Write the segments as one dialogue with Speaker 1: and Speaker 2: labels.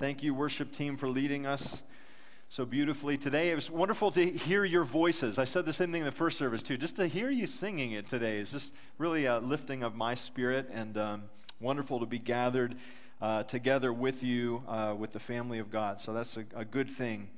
Speaker 1: Thank you, worship team, for leading us so beautifully today. It was wonderful to hear your voices. I said the same thing in the first service, too. Just to hear you singing it today is just really a lifting of my spirit and um, wonderful to be gathered uh, together with you, uh, with the family of God. So that's a, a good thing.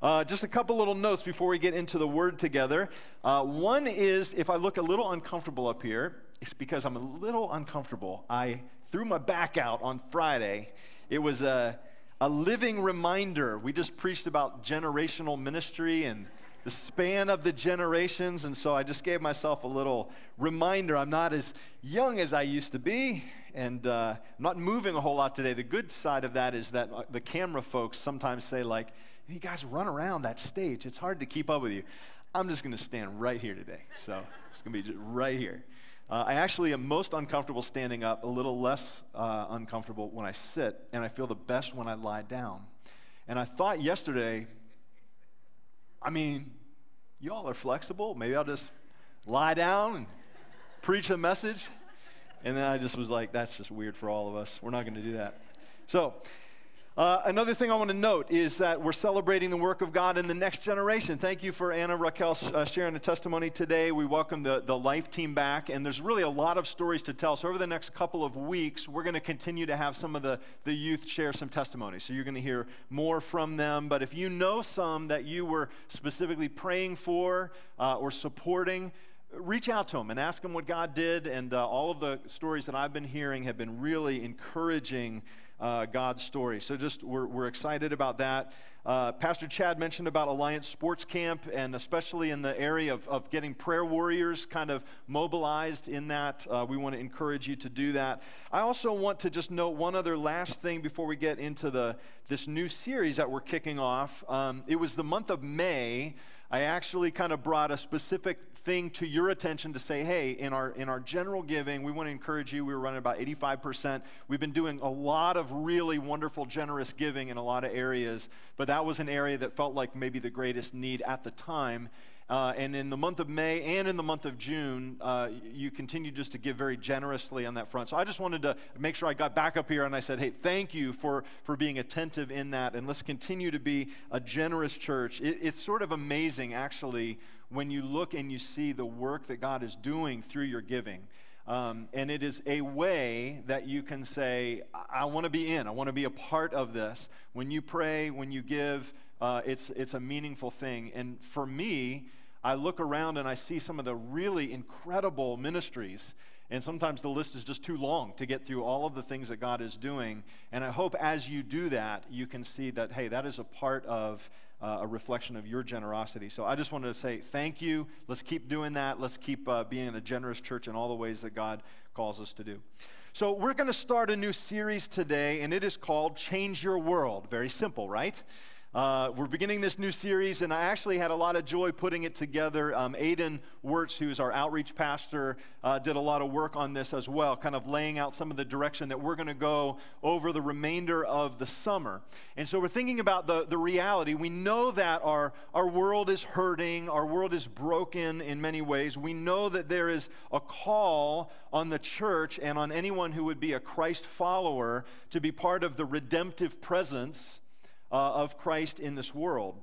Speaker 1: Uh, just a couple little notes before we get into the word together. Uh, one is if I look a little uncomfortable up here, it's because I'm a little uncomfortable. I threw my back out on Friday. It was a a living reminder. We just preached about generational ministry and the span of the generations, and so I just gave myself a little reminder. I'm not as young as I used to be, and uh, I'm not moving a whole lot today. The good side of that is that uh, the camera folks sometimes say, like, you guys run around that stage. It's hard to keep up with you. I'm just going to stand right here today. So it's going to be right here. Uh, I actually am most uncomfortable standing up, a little less uh, uncomfortable when I sit, and I feel the best when I lie down. And I thought yesterday, I mean, y'all are flexible. Maybe I'll just lie down and preach a message. And then I just was like, that's just weird for all of us. We're not going to do that. So, uh, another thing I want to note is that we're celebrating the work of God in the next generation. Thank you for Anna Raquel uh, sharing the testimony today. We welcome the, the Life team back, and there's really a lot of stories to tell. So, over the next couple of weeks, we're going to continue to have some of the, the youth share some testimonies. So, you're going to hear more from them. But if you know some that you were specifically praying for uh, or supporting, reach out to them and ask them what God did. And uh, all of the stories that I've been hearing have been really encouraging uh, God's story. So just we're, we're excited about that. Uh, Pastor Chad mentioned about Alliance Sports Camp, and especially in the area of, of getting prayer warriors kind of mobilized in that. Uh, we want to encourage you to do that. I also want to just note one other last thing before we get into the, this new series that we're kicking off. Um, it was the month of May. I actually kind of brought a specific thing to your attention to say, hey, in our, in our general giving, we want to encourage you. We were running about 85%. We've been doing a lot of really wonderful, generous giving in a lot of areas, but that was an area that felt like maybe the greatest need at the time. Uh, and in the month of May and in the month of June, uh, you continue just to give very generously on that front. So I just wanted to make sure I got back up here and I said, hey, thank you for, for being attentive in that. And let's continue to be a generous church. It, it's sort of amazing, actually, when you look and you see the work that God is doing through your giving. Um, and it is a way that you can say, I, I want to be in, I want to be a part of this. When you pray, when you give, uh, it's, it's a meaningful thing. And for me, I look around and I see some of the really incredible ministries. And sometimes the list is just too long to get through all of the things that God is doing. And I hope as you do that, you can see that, hey, that is a part of uh, a reflection of your generosity. So I just wanted to say thank you. Let's keep doing that. Let's keep uh, being a generous church in all the ways that God calls us to do. So we're going to start a new series today, and it is called Change Your World. Very simple, right? Uh, we're beginning this new series, and I actually had a lot of joy putting it together. Um, Aiden Wirtz, who's our outreach pastor, uh, did a lot of work on this as well, kind of laying out some of the direction that we're going to go over the remainder of the summer. And so we're thinking about the, the reality. We know that our, our world is hurting, our world is broken in many ways. We know that there is a call on the church and on anyone who would be a Christ follower to be part of the redemptive presence uh, of Christ in this world.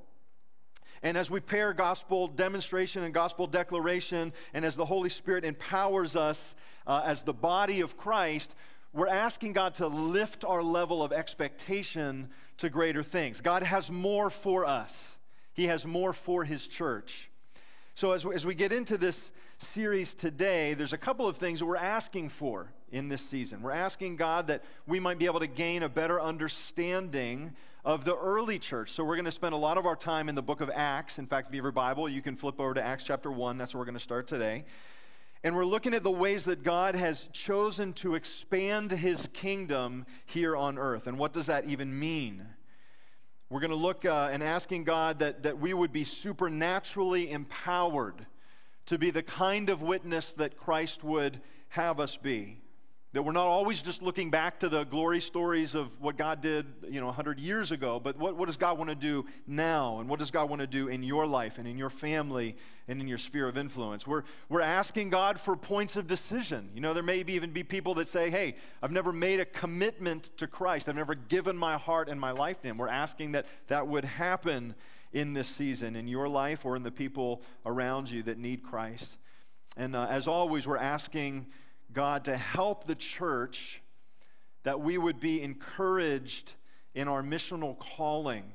Speaker 1: And as we pair gospel demonstration and gospel declaration, and as the Holy Spirit empowers us uh, as the body of Christ, we're asking God to lift our level of expectation to greater things. God has more for us, He has more for His church. So, as we, as we get into this series today, there's a couple of things that we're asking for in this season. We're asking God that we might be able to gain a better understanding of the early church. So we're going to spend a lot of our time in the book of Acts. In fact, if you have your Bible, you can flip over to Acts chapter 1. That's where we're going to start today. And we're looking at the ways that God has chosen to expand his kingdom here on earth. And what does that even mean? We're going to look uh, and asking God that, that we would be supernaturally empowered to be the kind of witness that Christ would have us be That we're not always just looking back to the glory stories of what God did, you know, 100 years ago, but what, what does God want to do now? And what does God want to do in your life and in your family and in your sphere of influence? We're, we're asking God for points of decision. You know, there may be, even be people that say, hey, I've never made a commitment to Christ. I've never given my heart and my life to Him. We're asking that that would happen in this season in your life or in the people around you that need Christ. And uh, as always, we're asking God to help the church that we would be encouraged in our missional calling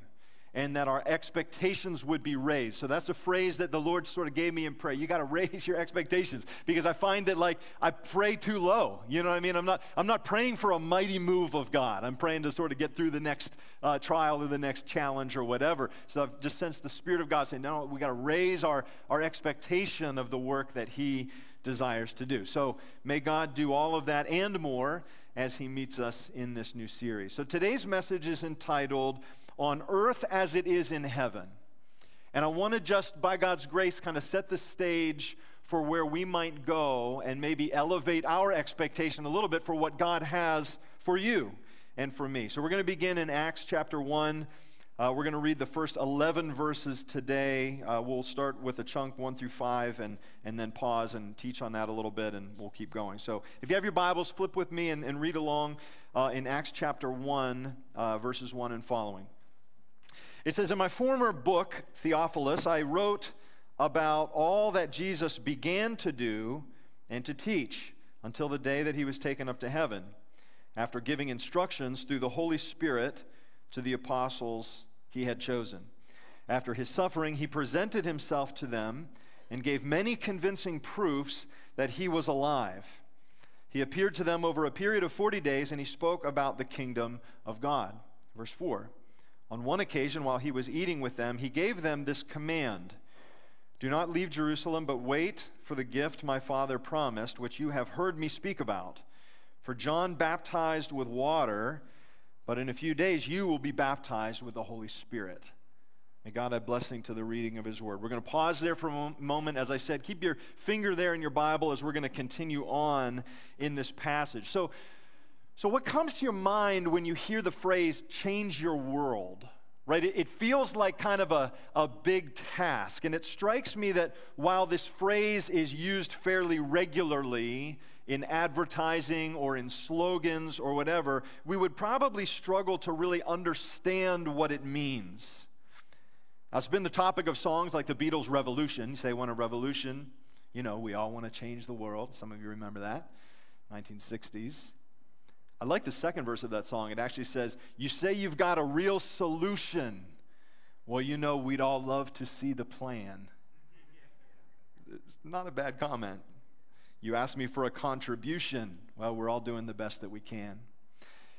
Speaker 1: and that our expectations would be raised. So that's a phrase that the Lord sort of gave me in prayer. You got to raise your expectations because I find that like I pray too low. You know what I mean? I'm not I'm not praying for a mighty move of God. I'm praying to sort of get through the next uh, trial or the next challenge or whatever. So I've just sensed the Spirit of God saying, no, we got to raise our our expectation of the work that He desires to do. So may God do all of that and more as He meets us in this new series. So today's message is entitled On Earth as It Is in Heaven. And I want to just, by God's grace, kind of set the stage for where we might go and maybe elevate our expectation a little bit for what God has for you and for me. So we're going to begin in Acts chapter 1 uh, we're going to read the first 11 verses today. Uh, we'll start with a chunk 1 through 5 and, and then pause and teach on that a little bit, and we'll keep going. So if you have your Bibles, flip with me and, and read along uh, in Acts chapter 1, uh, verses 1 and following. It says, In my former book, Theophilus, I wrote about all that Jesus began to do and to teach until the day that he was taken up to heaven, after giving instructions through the Holy Spirit to the apostles he had chosen. After his suffering, he presented himself to them and gave many convincing proofs that he was alive. He appeared to them over a period of 40 days and he spoke about the kingdom of God. Verse 4 On one occasion, while he was eating with them, he gave them this command Do not leave Jerusalem, but wait for the gift my father promised, which you have heard me speak about. For John baptized with water but in a few days, you will be baptized with the Holy Spirit. May God have blessing to the reading of His Word. We're going to pause there for a moment. As I said, keep your finger there in your Bible as we're going to continue on in this passage. So, so what comes to your mind when you hear the phrase change your world? Right? It, it feels like kind of a, a big task. And it strikes me that while this phrase is used fairly regularly, in advertising or in slogans or whatever, we would probably struggle to really understand what it means. That's been the topic of songs like the Beatles' Revolution. You say, want a revolution? You know, we all want to change the world. Some of you remember that. 1960s. I like the second verse of that song. It actually says, You say you've got a real solution. Well, you know, we'd all love to see the plan. It's not a bad comment. You ask me for a contribution. Well, we're all doing the best that we can.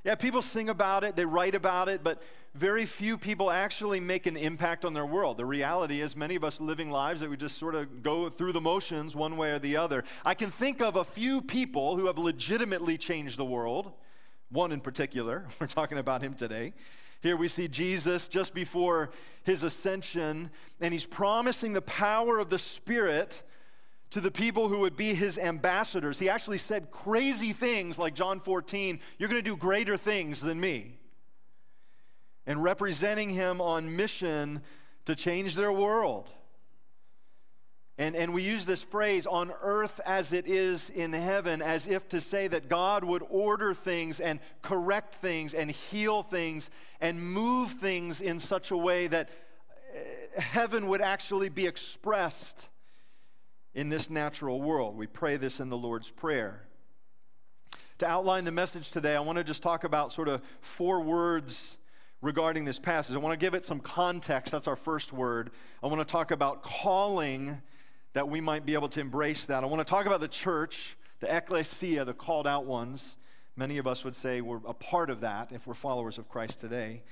Speaker 1: Yeah, people sing about it, they write about it, but very few people actually make an impact on their world. The reality is, many of us living lives that we just sort of go through the motions one way or the other. I can think of a few people who have legitimately changed the world, one in particular. We're talking about him today. Here we see Jesus just before his ascension, and he's promising the power of the Spirit to the people who would be his ambassadors. He actually said crazy things like John 14, You're going to do greater things than me. And representing him on mission to change their world. And, and we use this phrase on earth as it is in heaven, as if to say that God would order things and correct things and heal things and move things in such a way that eh, heaven would actually be expressed in this natural world. We pray this in the Lord's Prayer. To outline the message today, I want to just talk about sort of four words regarding this passage. I want to give it some context. That's our first word. I want to talk about calling that we might be able to embrace that. I want to talk about the church, the ecclesia, the called out ones. Many of us would say we're a part of that if we're followers of Christ today.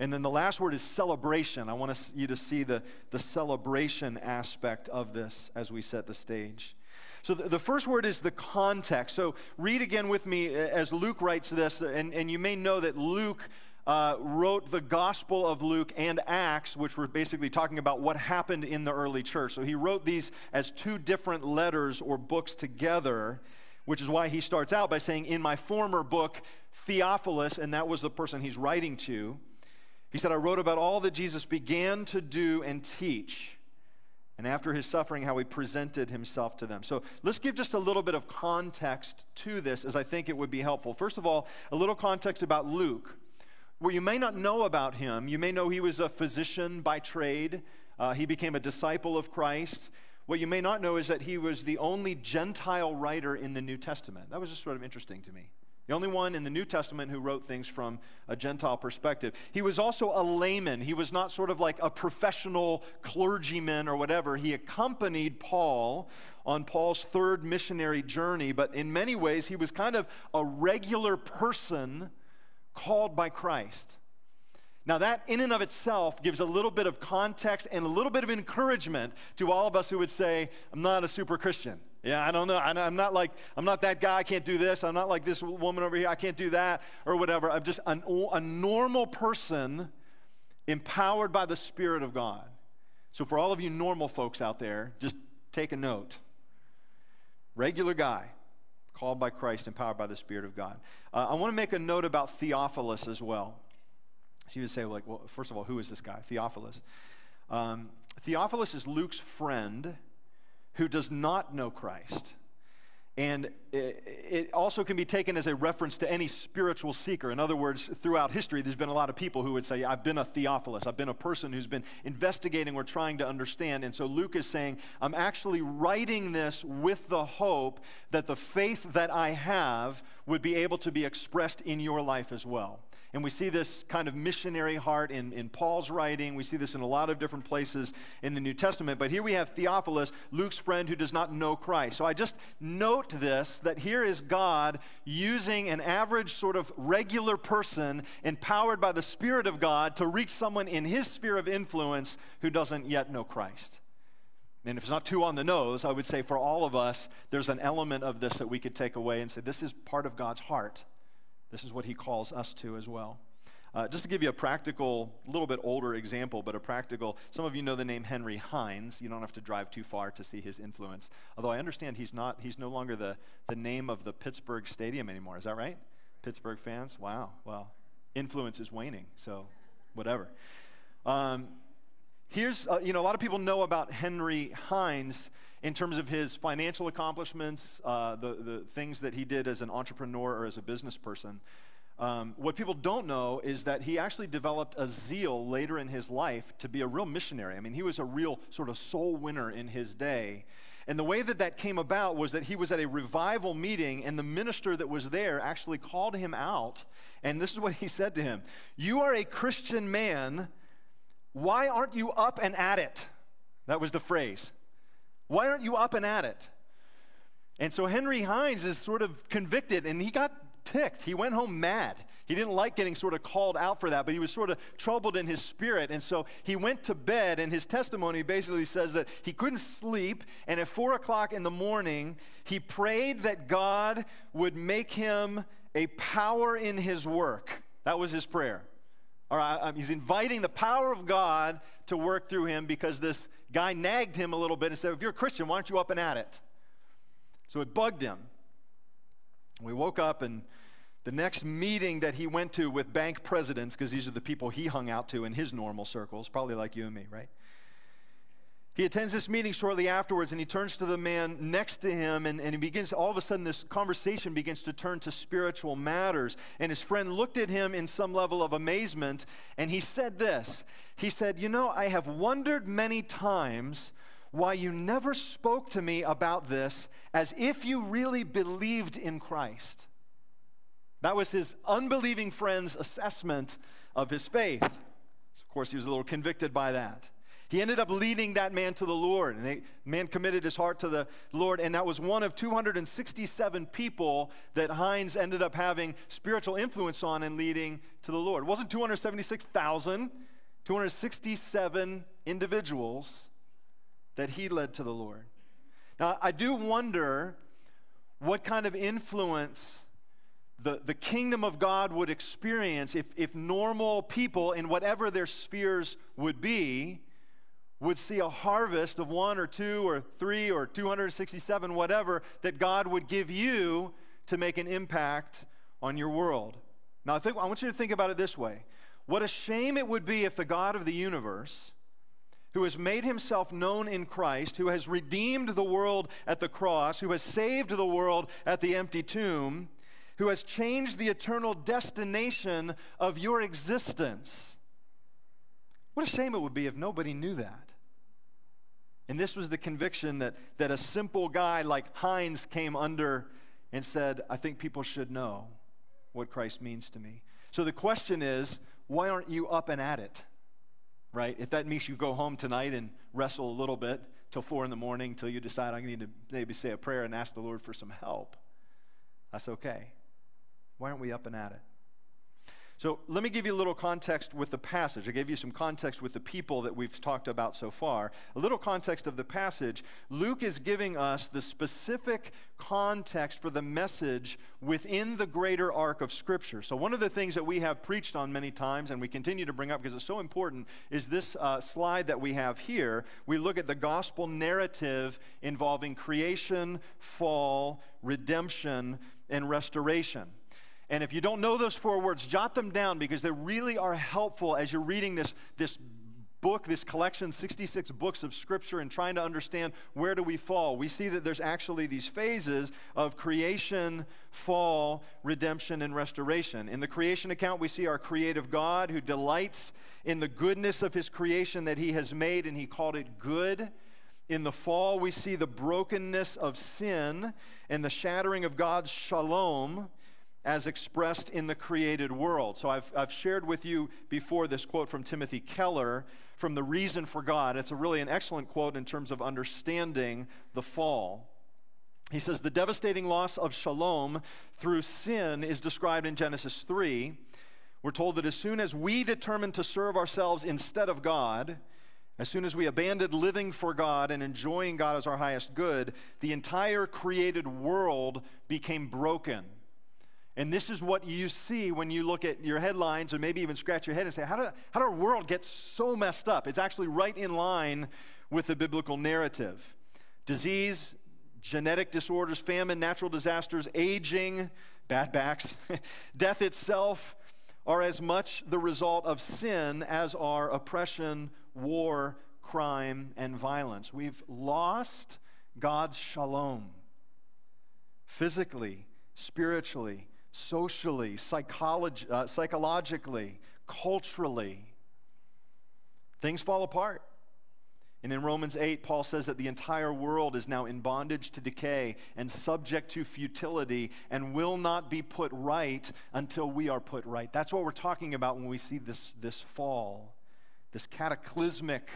Speaker 1: And then the last word is celebration. I want you to see the, the celebration aspect of this as we set the stage. So the, first word is the context. So read again with me as Luke writes this, and, and you may know that Luke uh, wrote the Gospel of Luke and Acts, which were basically talking about what happened in the early church. So he wrote these as two different letters or books together which is why he starts out by saying, In my former book, Theophilus, and that was the person he's writing to, he said, I wrote about all that Jesus began to do and teach. And after his suffering, how he presented himself to them. So let's give just a little bit of context to this, as I think it would be helpful. First of all, a little context about Luke. What you may not know about him, you may know he was a physician by trade, uh, he became a disciple of Christ. What you may not know is that he was the only Gentile writer in the New Testament. That was just sort of interesting to me. The only one in the New Testament who wrote things from a Gentile perspective. He was also a layman. He was not sort of like a professional clergyman or whatever. He accompanied Paul on Paul's third missionary journey, but in many ways, he was kind of a regular person called by Christ. Now, that in and of itself gives a little bit of context and a little bit of encouragement to all of us who would say, I'm not a super Christian. Yeah, I don't know. I'm not like, I'm not that guy. I can't do this. I'm not like this woman over here. I can't do that or whatever. I'm just an, a normal person empowered by the Spirit of God. So, for all of you normal folks out there, just take a note. Regular guy, called by Christ, empowered by the Spirit of God. Uh, I want to make a note about Theophilus as well. So you would say, like, well, first of all, who is this guy? Theophilus. Um, Theophilus is Luke's friend who does not know Christ. And it, also can be taken as a reference to any spiritual seeker. In other words, throughout history, there's been a lot of people who would say, I've been a Theophilus. I've been a person who's been investigating or trying to understand. And so Luke is saying, I'm actually writing this with the hope that the faith that I have would be able to be expressed in your life as well. And we see this kind of missionary heart in, in Paul's writing. We see this in a lot of different places in the New Testament. But here we have Theophilus, Luke's friend who does not know Christ. So I just note this that here is God using an average, sort of regular person empowered by the Spirit of God to reach someone in his sphere of influence who doesn't yet know Christ. And if it's not too on the nose, I would say for all of us, there's an element of this that we could take away and say, this is part of God's heart. This is what he calls us to as well. Uh, just to give you a practical, a little bit older example, but a practical, some of you know the name Henry Heinz. You don't have to drive too far to see his influence. Although I understand he's not, he's no longer the, the name of the Pittsburgh Stadium anymore. Is that right? Pittsburgh fans? Wow. Well, influence is waning, so whatever. Um, here's, uh, you know, a lot of people know about Henry Heinz in terms of his financial accomplishments, uh, the, the things that he did as an entrepreneur or as a business person. Um, what people don't know is that he actually developed a zeal later in his life to be a real missionary. I mean, he was a real sort of soul winner in his day. And the way that that came about was that he was at a revival meeting, and the minister that was there actually called him out. And this is what he said to him You are a Christian man. Why aren't you up and at it? That was the phrase. Why aren't you up and at it? And so Henry Heinz is sort of convicted and he got ticked. He went home mad. He didn't like getting sort of called out for that, but he was sort of troubled in his spirit. And so he went to bed, and his testimony basically says that he couldn't sleep. And at four o'clock in the morning, he prayed that God would make him a power in his work. That was his prayer. All right, um, he's inviting the power of God to work through him because this guy nagged him a little bit and said, If you're a Christian, why aren't you up and at it? So it bugged him. We woke up, and the next meeting that he went to with bank presidents, because these are the people he hung out to in his normal circles, probably like you and me, right? He attends this meeting shortly afterwards and he turns to the man next to him and, and he begins, all of a sudden, this conversation begins to turn to spiritual matters. And his friend looked at him in some level of amazement and he said this He said, You know, I have wondered many times why you never spoke to me about this as if you really believed in Christ. That was his unbelieving friend's assessment of his faith. Of course, he was a little convicted by that. He ended up leading that man to the Lord. And the man committed his heart to the Lord. And that was one of 267 people that Heinz ended up having spiritual influence on and leading to the Lord. It wasn't 276,000, 267 individuals that he led to the Lord. Now, I do wonder what kind of influence the, the kingdom of God would experience if, if normal people, in whatever their spheres would be, would see a harvest of one or two or three or 267, whatever, that God would give you to make an impact on your world. Now, I, think, I want you to think about it this way What a shame it would be if the God of the universe, who has made himself known in Christ, who has redeemed the world at the cross, who has saved the world at the empty tomb, who has changed the eternal destination of your existence. What a shame it would be if nobody knew that. And this was the conviction that, that a simple guy like Heinz came under and said, I think people should know what Christ means to me. So the question is, why aren't you up and at it? Right? If that means you go home tonight and wrestle a little bit till four in the morning till you decide I need to maybe say a prayer and ask the Lord for some help, that's okay. Why aren't we up and at it? So let me give you a little context with the passage. I gave you some context with the people that we've talked about so far. A little context of the passage. Luke is giving us the specific context for the message within the greater arc of Scripture. So, one of the things that we have preached on many times and we continue to bring up because it's so important is this uh, slide that we have here. We look at the gospel narrative involving creation, fall, redemption, and restoration. And if you don't know those four words, jot them down because they really are helpful as you're reading this, this book, this collection, 66 books of Scripture, and trying to understand where do we fall. We see that there's actually these phases of creation, fall, redemption, and restoration. In the creation account, we see our creative God who delights in the goodness of his creation that he has made, and he called it good. In the fall, we see the brokenness of sin and the shattering of God's shalom as expressed in the created world. So I've, I've shared with you before this quote from Timothy Keller from The Reason for God. It's a really an excellent quote in terms of understanding the fall. He says, The devastating loss of shalom through sin is described in Genesis 3. We're told that as soon as we determined to serve ourselves instead of God, as soon as we abandoned living for God and enjoying God as our highest good, the entire created world became broken and this is what you see when you look at your headlines or maybe even scratch your head and say, how did, how did our world get so messed up? It's actually right in line with the biblical narrative. Disease, genetic disorders, famine, natural disasters, aging, bad backs, death itself are as much the result of sin as are oppression, war, crime, and violence. We've lost God's shalom physically, spiritually, socially, psychology, uh, psychologically, culturally. Things fall apart. And in Romans 8, Paul says that the entire world is now in bondage to decay and subject to futility and will not be put right until we are put right. That's what we're talking about when we see this, this fall, this cataclysmic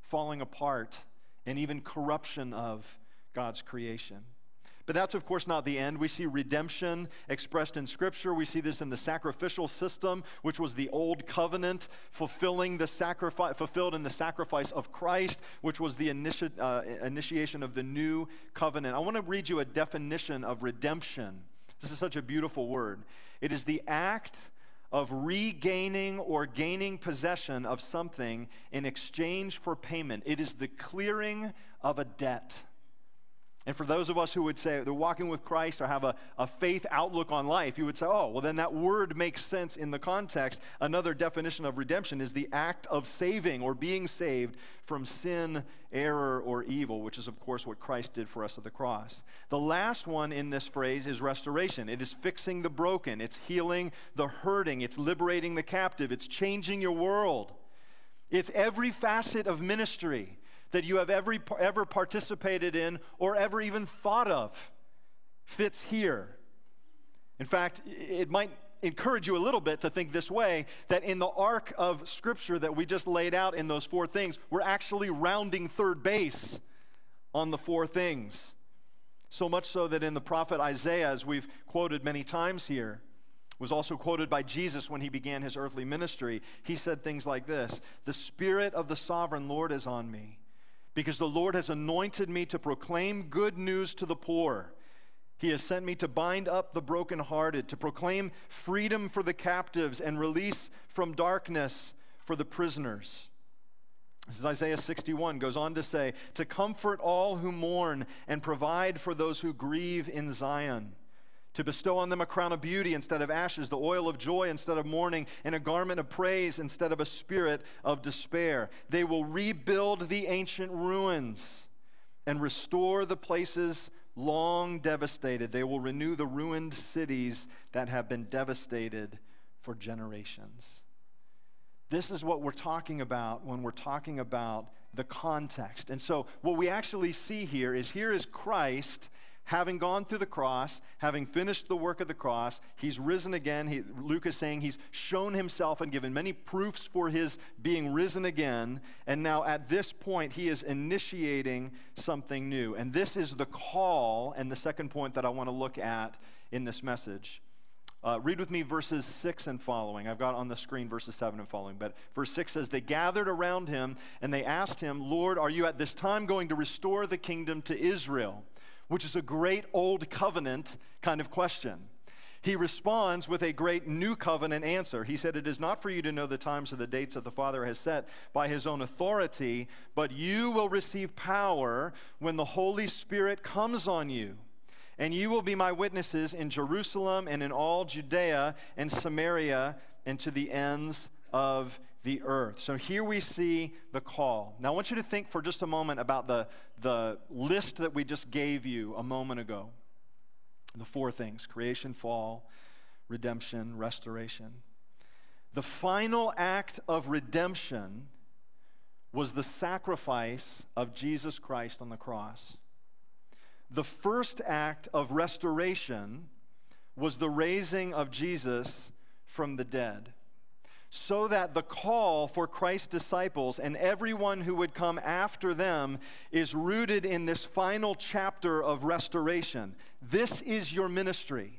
Speaker 1: falling apart and even corruption of God's creation. But that's, of course, not the end. We see redemption expressed in Scripture. We see this in the sacrificial system, which was the old covenant, fulfilling the sacrifice, fulfilled in the sacrifice of Christ, which was the initi- uh, initiation of the new covenant. I want to read you a definition of redemption. This is such a beautiful word. It is the act of regaining or gaining possession of something in exchange for payment. It is the clearing of a debt. And for those of us who would say they're walking with Christ or have a, a faith outlook on life, you would say, oh, well, then that word makes sense in the context. Another definition of redemption is the act of saving or being saved from sin, error, or evil, which is, of course, what Christ did for us at the cross. The last one in this phrase is restoration. It is fixing the broken, it's healing the hurting, it's liberating the captive, it's changing your world. It's every facet of ministry that you have ever, ever participated in or ever even thought of fits here. In fact, it might encourage you a little bit to think this way that in the arc of Scripture that we just laid out in those four things, we're actually rounding third base on the four things. So much so that in the prophet Isaiah, as we've quoted many times here, was also quoted by Jesus when he began his earthly ministry. He said things like this The Spirit of the sovereign Lord is on me because the Lord has anointed me to proclaim good news to the poor. He has sent me to bind up the brokenhearted, to proclaim freedom for the captives and release from darkness for the prisoners. This is Isaiah 61, goes on to say, to comfort all who mourn and provide for those who grieve in Zion, to bestow on them a crown of beauty instead of ashes, the oil of joy instead of mourning, and a garment of praise instead of a spirit of despair. They will rebuild the ancient ruins and restore the places long devastated. They will renew the ruined cities that have been devastated for generations. This is what we're talking about when we're talking about the context. And so, what we actually see here is here is Christ having gone through the cross, having finished the work of the cross, he's risen again. He, Luke is saying he's shown himself and given many proofs for his being risen again. And now at this point, he is initiating something new. And this is the call and the second point that I want to look at in this message. Uh, read with me verses 6 and following. I've got on the screen verses 7 and following. But verse 6 says, They gathered around him and they asked him, Lord, are you at this time going to restore the kingdom to Israel? Which is a great old covenant kind of question. He responds with a great new covenant answer. He said, It is not for you to know the times or the dates that the Father has set by his own authority, but you will receive power when the Holy Spirit comes on you and you will be my witnesses in Jerusalem and in all Judea and Samaria and to the ends of the earth. So here we see the call. Now I want you to think for just a moment about the, the list that we just gave you a moment ago. The four things creation, fall, redemption, restoration. The final act of redemption was the sacrifice of Jesus Christ on the cross. The first act of restoration was the raising of Jesus from the dead, so that the call for Christ's disciples and everyone who would come after them is rooted in this final chapter of restoration. This is your ministry.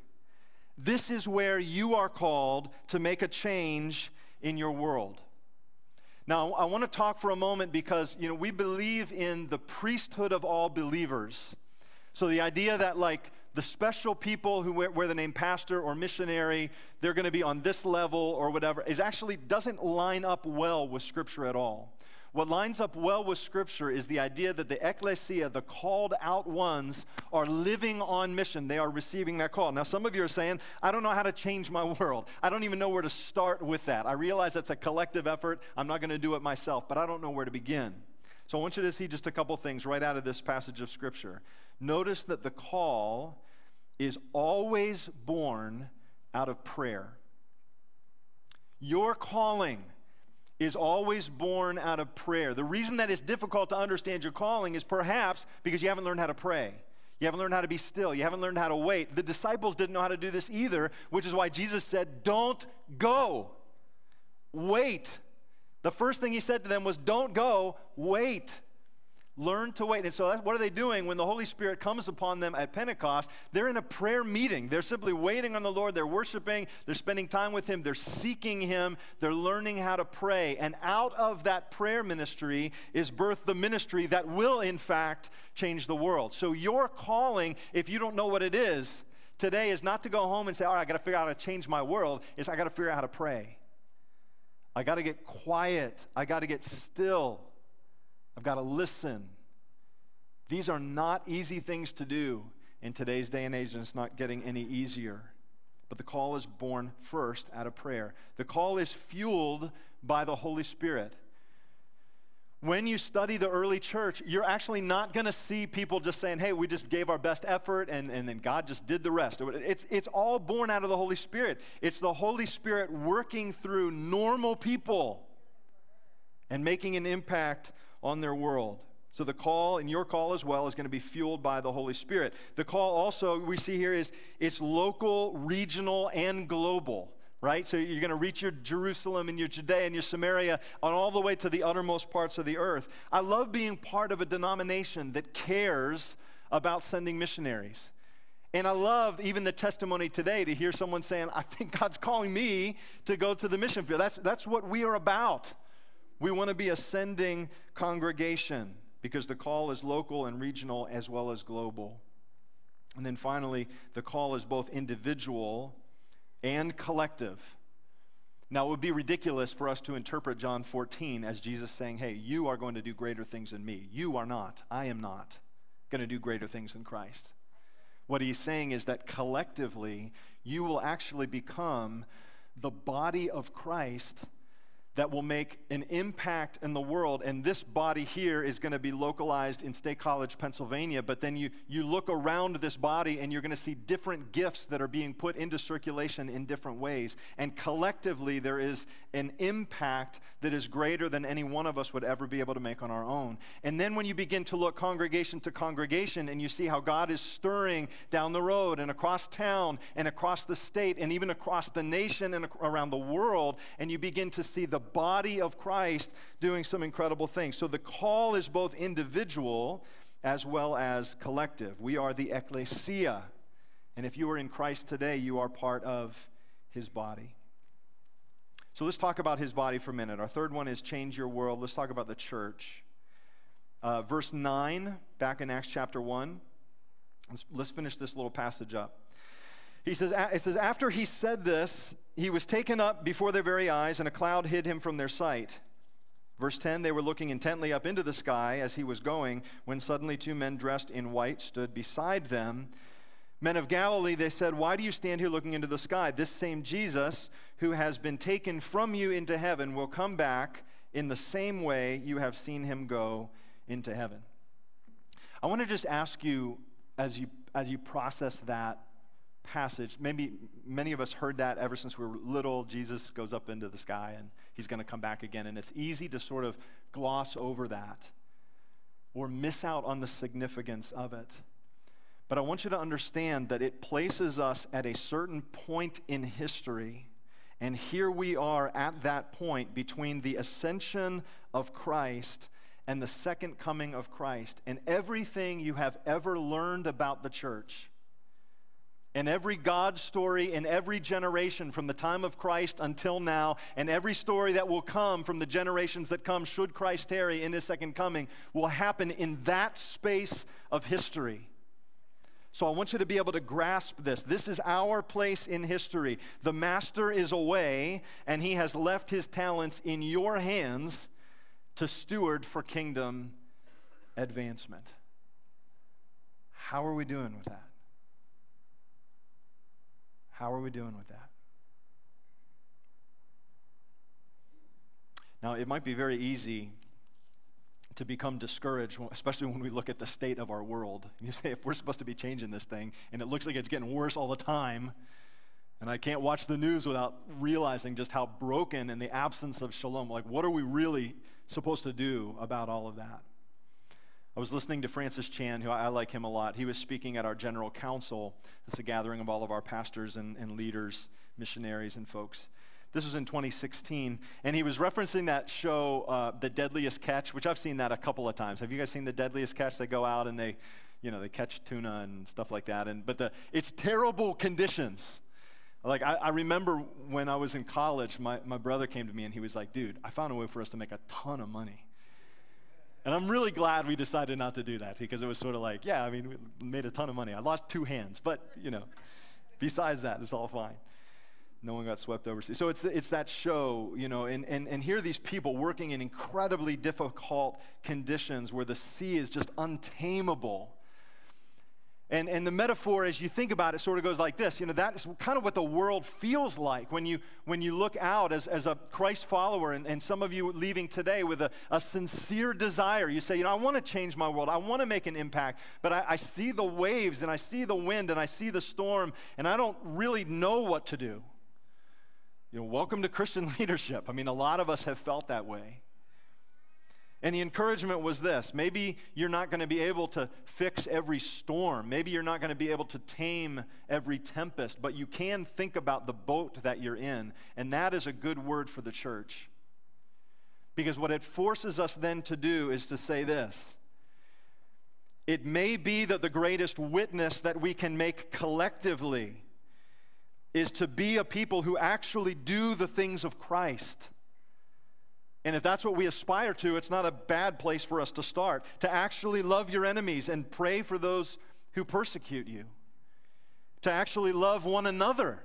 Speaker 1: This is where you are called to make a change in your world. Now, I want to talk for a moment because, you know, we believe in the priesthood of all believers. So the idea that, like, the special people who wear, wear the name pastor or missionary, they're going to be on this level or whatever, is actually doesn't line up well with Scripture at all. What lines up well with Scripture is the idea that the ecclesia, the called out ones, are living on mission. They are receiving that call. Now, some of you are saying, I don't know how to change my world. I don't even know where to start with that. I realize that's a collective effort. I'm not going to do it myself, but I don't know where to begin. So I want you to see just a couple things right out of this passage of Scripture. Notice that the call is always born out of prayer. Your calling is always born out of prayer. The reason that it's difficult to understand your calling is perhaps because you haven't learned how to pray. You haven't learned how to be still. You haven't learned how to wait. The disciples didn't know how to do this either, which is why Jesus said, Don't go. Wait. The first thing he said to them was, Don't go, wait. Learn to wait. And so, what are they doing when the Holy Spirit comes upon them at Pentecost? They're in a prayer meeting. They're simply waiting on the Lord. They're worshiping. They're spending time with Him. They're seeking Him. They're learning how to pray. And out of that prayer ministry is birthed the ministry that will, in fact, change the world. So, your calling, if you don't know what it is, today is not to go home and say, All right, I got to figure out how to change my world. It's I got to figure out how to pray. I got to get quiet. I got to get still. I've got to listen. These are not easy things to do in today's day and age, and it's not getting any easier. But the call is born first out of prayer. The call is fueled by the Holy Spirit. When you study the early church, you're actually not going to see people just saying, hey, we just gave our best effort and, and then God just did the rest. It's, it's all born out of the Holy Spirit. It's the Holy Spirit working through normal people and making an impact on their world. So the call and your call as well is going to be fueled by the Holy Spirit. The call also we see here is it's local, regional, and global. Right? So you're going to reach your Jerusalem and your Judea and your Samaria on all the way to the uttermost parts of the earth. I love being part of a denomination that cares about sending missionaries. And I love even the testimony today to hear someone saying, I think God's calling me to go to the mission field. That's, that's what we are about. We want to be a sending congregation because the call is local and regional as well as global. And then finally, the call is both individual and collective. Now, it would be ridiculous for us to interpret John 14 as Jesus saying, Hey, you are going to do greater things than me. You are not. I am not going to do greater things than Christ. What he's saying is that collectively, you will actually become the body of Christ that will make an impact in the world. And this body here is going to be localized in State College, Pennsylvania. But then you, you look around this body and you're going to see different gifts that are being put into circulation in different ways. And collectively, there is an impact that is greater than any one of us would ever be able to make on our own. And then when you begin to look congregation to congregation and you see how God is stirring down the road and across town and across the state and even across the nation and around the world, and you begin to see the body of Christ doing some incredible things. So the call is both individual as well as collective. We are the ecclesia. And if you are in Christ today, you are part of his body. So let's talk about his body for a minute. Our third one is change your world. Let's talk about the church. Uh, verse 9, back in Acts chapter 1. Let's, let's finish this little passage up. He says, it says, After he said this, he was taken up before their very eyes, and a cloud hid him from their sight. Verse 10 They were looking intently up into the sky as he was going, when suddenly two men dressed in white stood beside them. Men of Galilee, they said, Why do you stand here looking into the sky? This same Jesus, who has been taken from you into heaven, will come back in the same way you have seen him go into heaven. I want to just ask you as you, as you process that passage, maybe many of us heard that ever since we were little. Jesus goes up into the sky and he's going to come back again. And it's easy to sort of gloss over that or miss out on the significance of it. But I want you to understand that it places us at a certain point in history. And here we are at that point between the ascension of Christ and the second coming of Christ. And everything you have ever learned about the church and every God story in every generation from the time of Christ until now, and every story that will come from the generations that come, should Christ tarry in his second coming, will happen in that space of history. So I want you to be able to grasp this. This is our place in history. The master is away, and he has left his talents in your hands to steward for kingdom advancement. How are we doing with that? How are we doing with that? Now, it might be very easy to become discouraged, especially when we look at the state of our world. You say, if we're supposed to be changing this thing, and it looks like it's getting worse all the time, and I can't watch the news without realizing just how broken in the absence of shalom, like, what are we really supposed to do about all of that? I was listening to Francis Chan, who I, like him a lot. He was speaking at our general council. It's a gathering of all of our pastors and, and leaders, missionaries, and folks. This was in 2016, and he was referencing that show, uh, The Deadliest Catch, which I've seen that a couple of times. Have you guys seen The Deadliest Catch? They go out and they, you know, they catch tuna and stuff like that. And but the it's terrible conditions. Like I, I remember when I was in college, my, my brother came to me and he was like, "Dude, I found a way for us to make a ton of money." And I'm really glad we decided not to do that because it was sort of like, yeah, I mean, we made a ton of money. I lost two hands, but, you know, besides that, it's all fine. No one got swept overseas. So it's, it's that show, you know, and, and, and here are these people working in incredibly difficult conditions where the sea is just untamable and, and the metaphor, as you think about it, sort of goes like this. You know, that's kind of what the world feels like when you, when you look out as, as a Christ follower, and, and some of you leaving today with a, a sincere desire. You say, you know, I want to change my world. I want to make an impact, but I, I see the waves, and I see the wind, and I see the storm, and I don't really know what to do. You know, welcome to Christian leadership. I mean, a lot of us have felt that way. And the encouragement was this maybe you're not going to be able to fix every storm. Maybe you're not going to be able to tame every tempest, but you can think about the boat that you're in. And that is a good word for the church. Because what it forces us then to do is to say this it may be that the greatest witness that we can make collectively is to be a people who actually do the things of Christ. And if that's what we aspire to, it's not a bad place for us to start. To actually love your enemies and pray for those who persecute you. To actually love one another.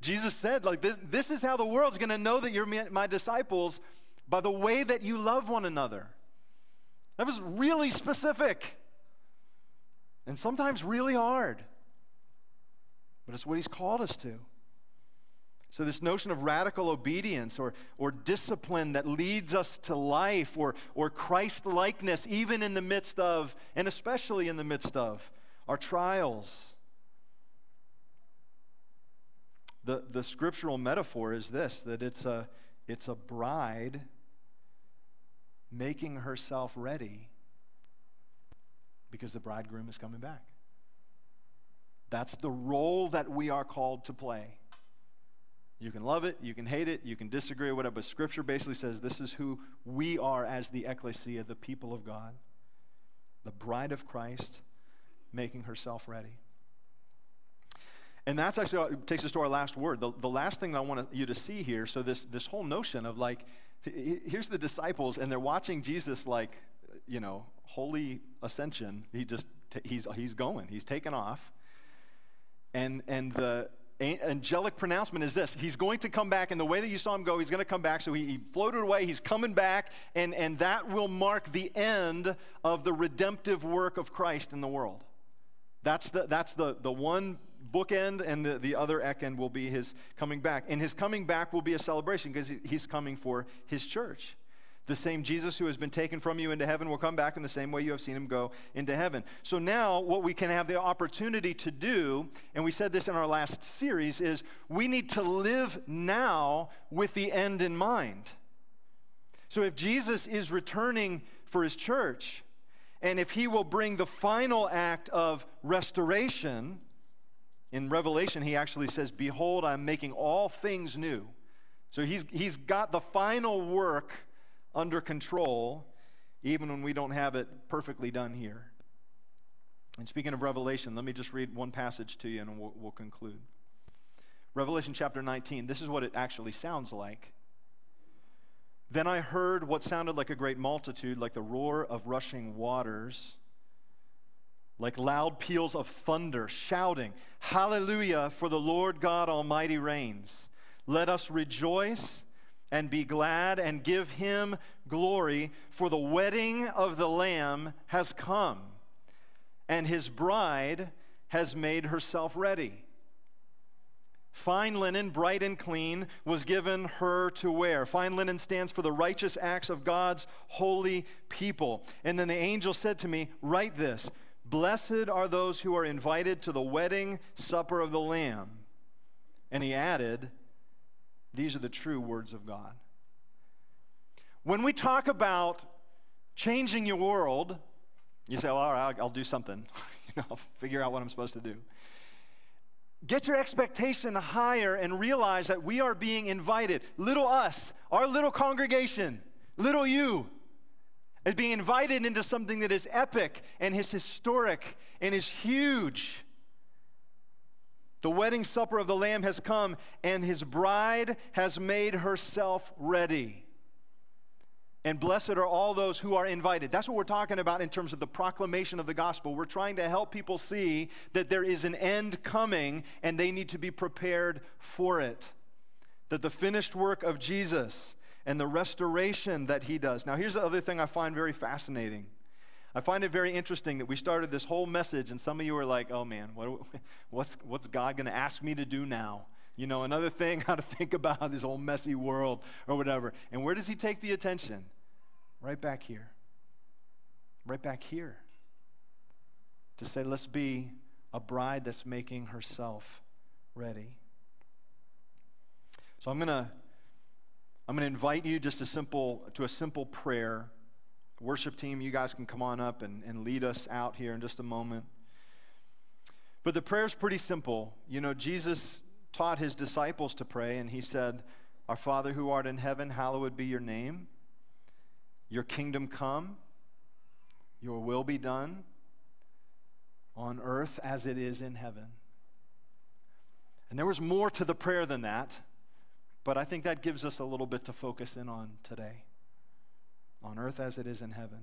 Speaker 1: Jesus said, like, this, this is how the world's going to know that you're my disciples by the way that you love one another. That was really specific and sometimes really hard. But it's what he's called us to. So, this notion of radical obedience or, or discipline that leads us to life or, or Christ likeness, even in the midst of, and especially in the midst of, our trials. The, the scriptural metaphor is this that it's a, it's a bride making herself ready because the bridegroom is coming back. That's the role that we are called to play. You can love it, you can hate it, you can disagree with it, but Scripture basically says this is who we are as the ecclesia, the people of God, the bride of Christ, making herself ready. And that's actually takes us to our last word. The, the last thing I want you to see here, so this, this whole notion of like, here's the disciples, and they're watching Jesus like, you know, holy ascension. He just, he's, he's going, he's taken off. And, and the, angelic pronouncement is this He's going to come back, and the way that you saw him go, he's going to come back. So he, he, floated away, he's coming back, and, and that will mark the end of the redemptive work of Christ in the world. That's the, that's the, the one bookend, and the, the other end will be his coming back. And his coming back will be a celebration because he's coming for his church. The same Jesus who has been taken from you into heaven will come back in the same way you have seen him go into heaven. So now, what we can have the opportunity to do, and we said this in our last series, is we need to live now with the end in mind. So if Jesus is returning for his church, and if he will bring the final act of restoration, in Revelation, he actually says, Behold, I'm making all things new. So he's, he's got the final work under control, even when we don't have it perfectly done here. And speaking of Revelation, let me just read one passage to you and we'll, we'll conclude. Revelation chapter 19, this is what it actually sounds like. Then I heard what sounded like a great multitude, like the roar of rushing waters, like loud peals of thunder, shouting, Hallelujah, for the Lord God Almighty reigns. Let us rejoice and be glad and give him glory, for the wedding of the Lamb has come, and his bride has made herself ready. Fine linen, bright and clean, was given her to wear. Fine linen stands for the righteous acts of God's holy people. And then the angel said to me, Write this Blessed are those who are invited to the wedding supper of the Lamb. And he added, these are the true words of God. When we talk about changing your world, you say, well, all right, I'll do something. you know, I'll figure out what I'm supposed to do. Get your expectation higher and realize that we are being invited. Little us, our little congregation, little you, is being invited into something that is epic and is historic and is huge. The wedding supper of the Lamb has come, and his bride has made herself ready. And blessed are all those who are invited. That's what we're talking about in terms of the proclamation of the gospel. We're trying to help people see that there is an end coming and they need to be prepared for it. That the finished work of Jesus and the restoration that he does. Now, here's the other thing I find very fascinating I find it very interesting that we started this whole message, and some of you are like, oh man, what, what's, what's God going to ask me to do now? You know, another thing, how to think about this whole messy world or whatever. And where does He take the attention? Right back here. Right back here. To say, let's be a bride that's making herself ready. So I'm going to I'm going to invite you just a simple to a simple prayer Worship team, you guys can come on up and, and lead us out here in just a moment. But the prayer is pretty simple. You know, Jesus taught his disciples to pray, and he said, Our Father who art in heaven, hallowed be your name. Your kingdom come, your will be done on earth as it is in heaven. And there was more to the prayer than that, but I think that gives us a little bit to focus in on today on earth as it is in heaven.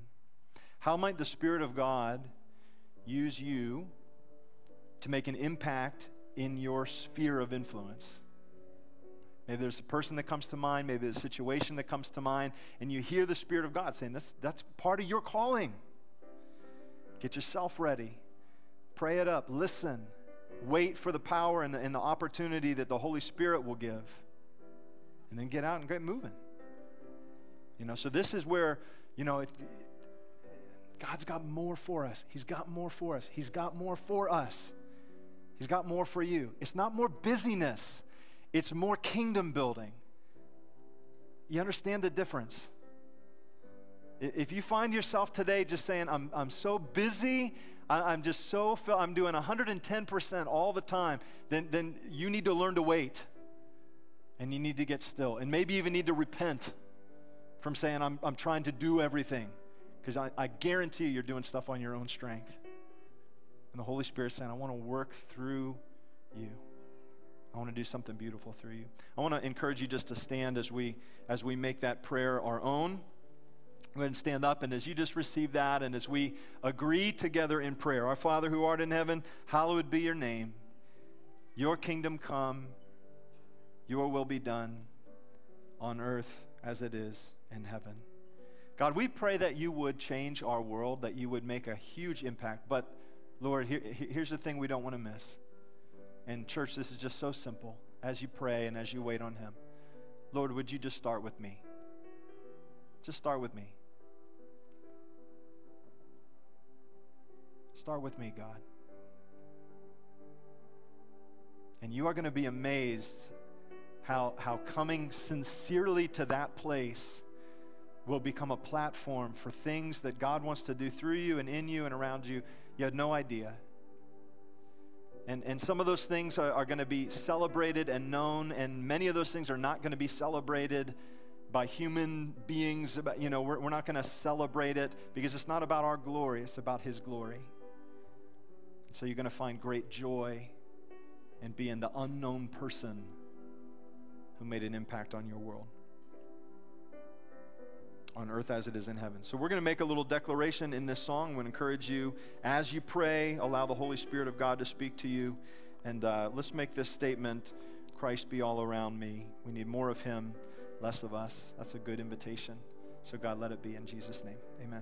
Speaker 1: How might the Spirit of God use you to make an impact in your sphere of influence? Maybe there's a person that comes to mind, maybe there's a situation that comes to mind, and you hear the Spirit of God saying, that's, that's part of your calling. Get yourself ready. Pray it up. Listen. Wait for the power and the, and the opportunity that the Holy Spirit will give. And then get out and get moving. You know, so this is where, you know, it, God's got more for us. He's got more for us. He's got more for us. He's got more for you. It's not more busyness, it's more kingdom building. You understand the difference? If you find yourself today just saying, I'm, I'm so busy, I, am just so, I'm doing 110% all the time, then, then you need to learn to wait. And you need to get still. And maybe even need to repent from saying, I'm, I'm trying to do everything. Because I, I guarantee you, you're doing stuff on your own strength. And the Holy Spirit saying, I want to work through you. I want to do something beautiful through you. I want to encourage you just to stand as we as we make that prayer our own. Go ahead and stand up, and as you just receive that, and as we agree together in prayer, Our Father who art in heaven, hallowed be your name. Your kingdom come, your will be done on earth as it is in heaven. God, we pray that you would change our world, that you would make a huge impact. But Lord, here, here's the thing we don't want to miss. And, church, this is just so simple. As you pray and as you wait on Him, Lord, would you just start with me? Just start with me. Start with me, God. And you are going to be amazed how, how coming sincerely to that place will become a platform for things that God wants to do through you and in you and around you. You had no idea. And, and some of those things are, are going to be celebrated and known, and many of those things are not going to be celebrated by human beings. You know, we're, we're not going to celebrate it because it's not about our glory, it's about His glory. So you're going to find great joy in being the unknown person who made an impact on your world on earth as it is in heaven. So we're going to make a little declaration in this song. Going to encourage you as you pray, allow the Holy Spirit of God to speak to you. And uh, let's make this statement Christ be all around me. We need more of Him, less of us. That's a good invitation. So, God, let it be in Jesus' name. Amen.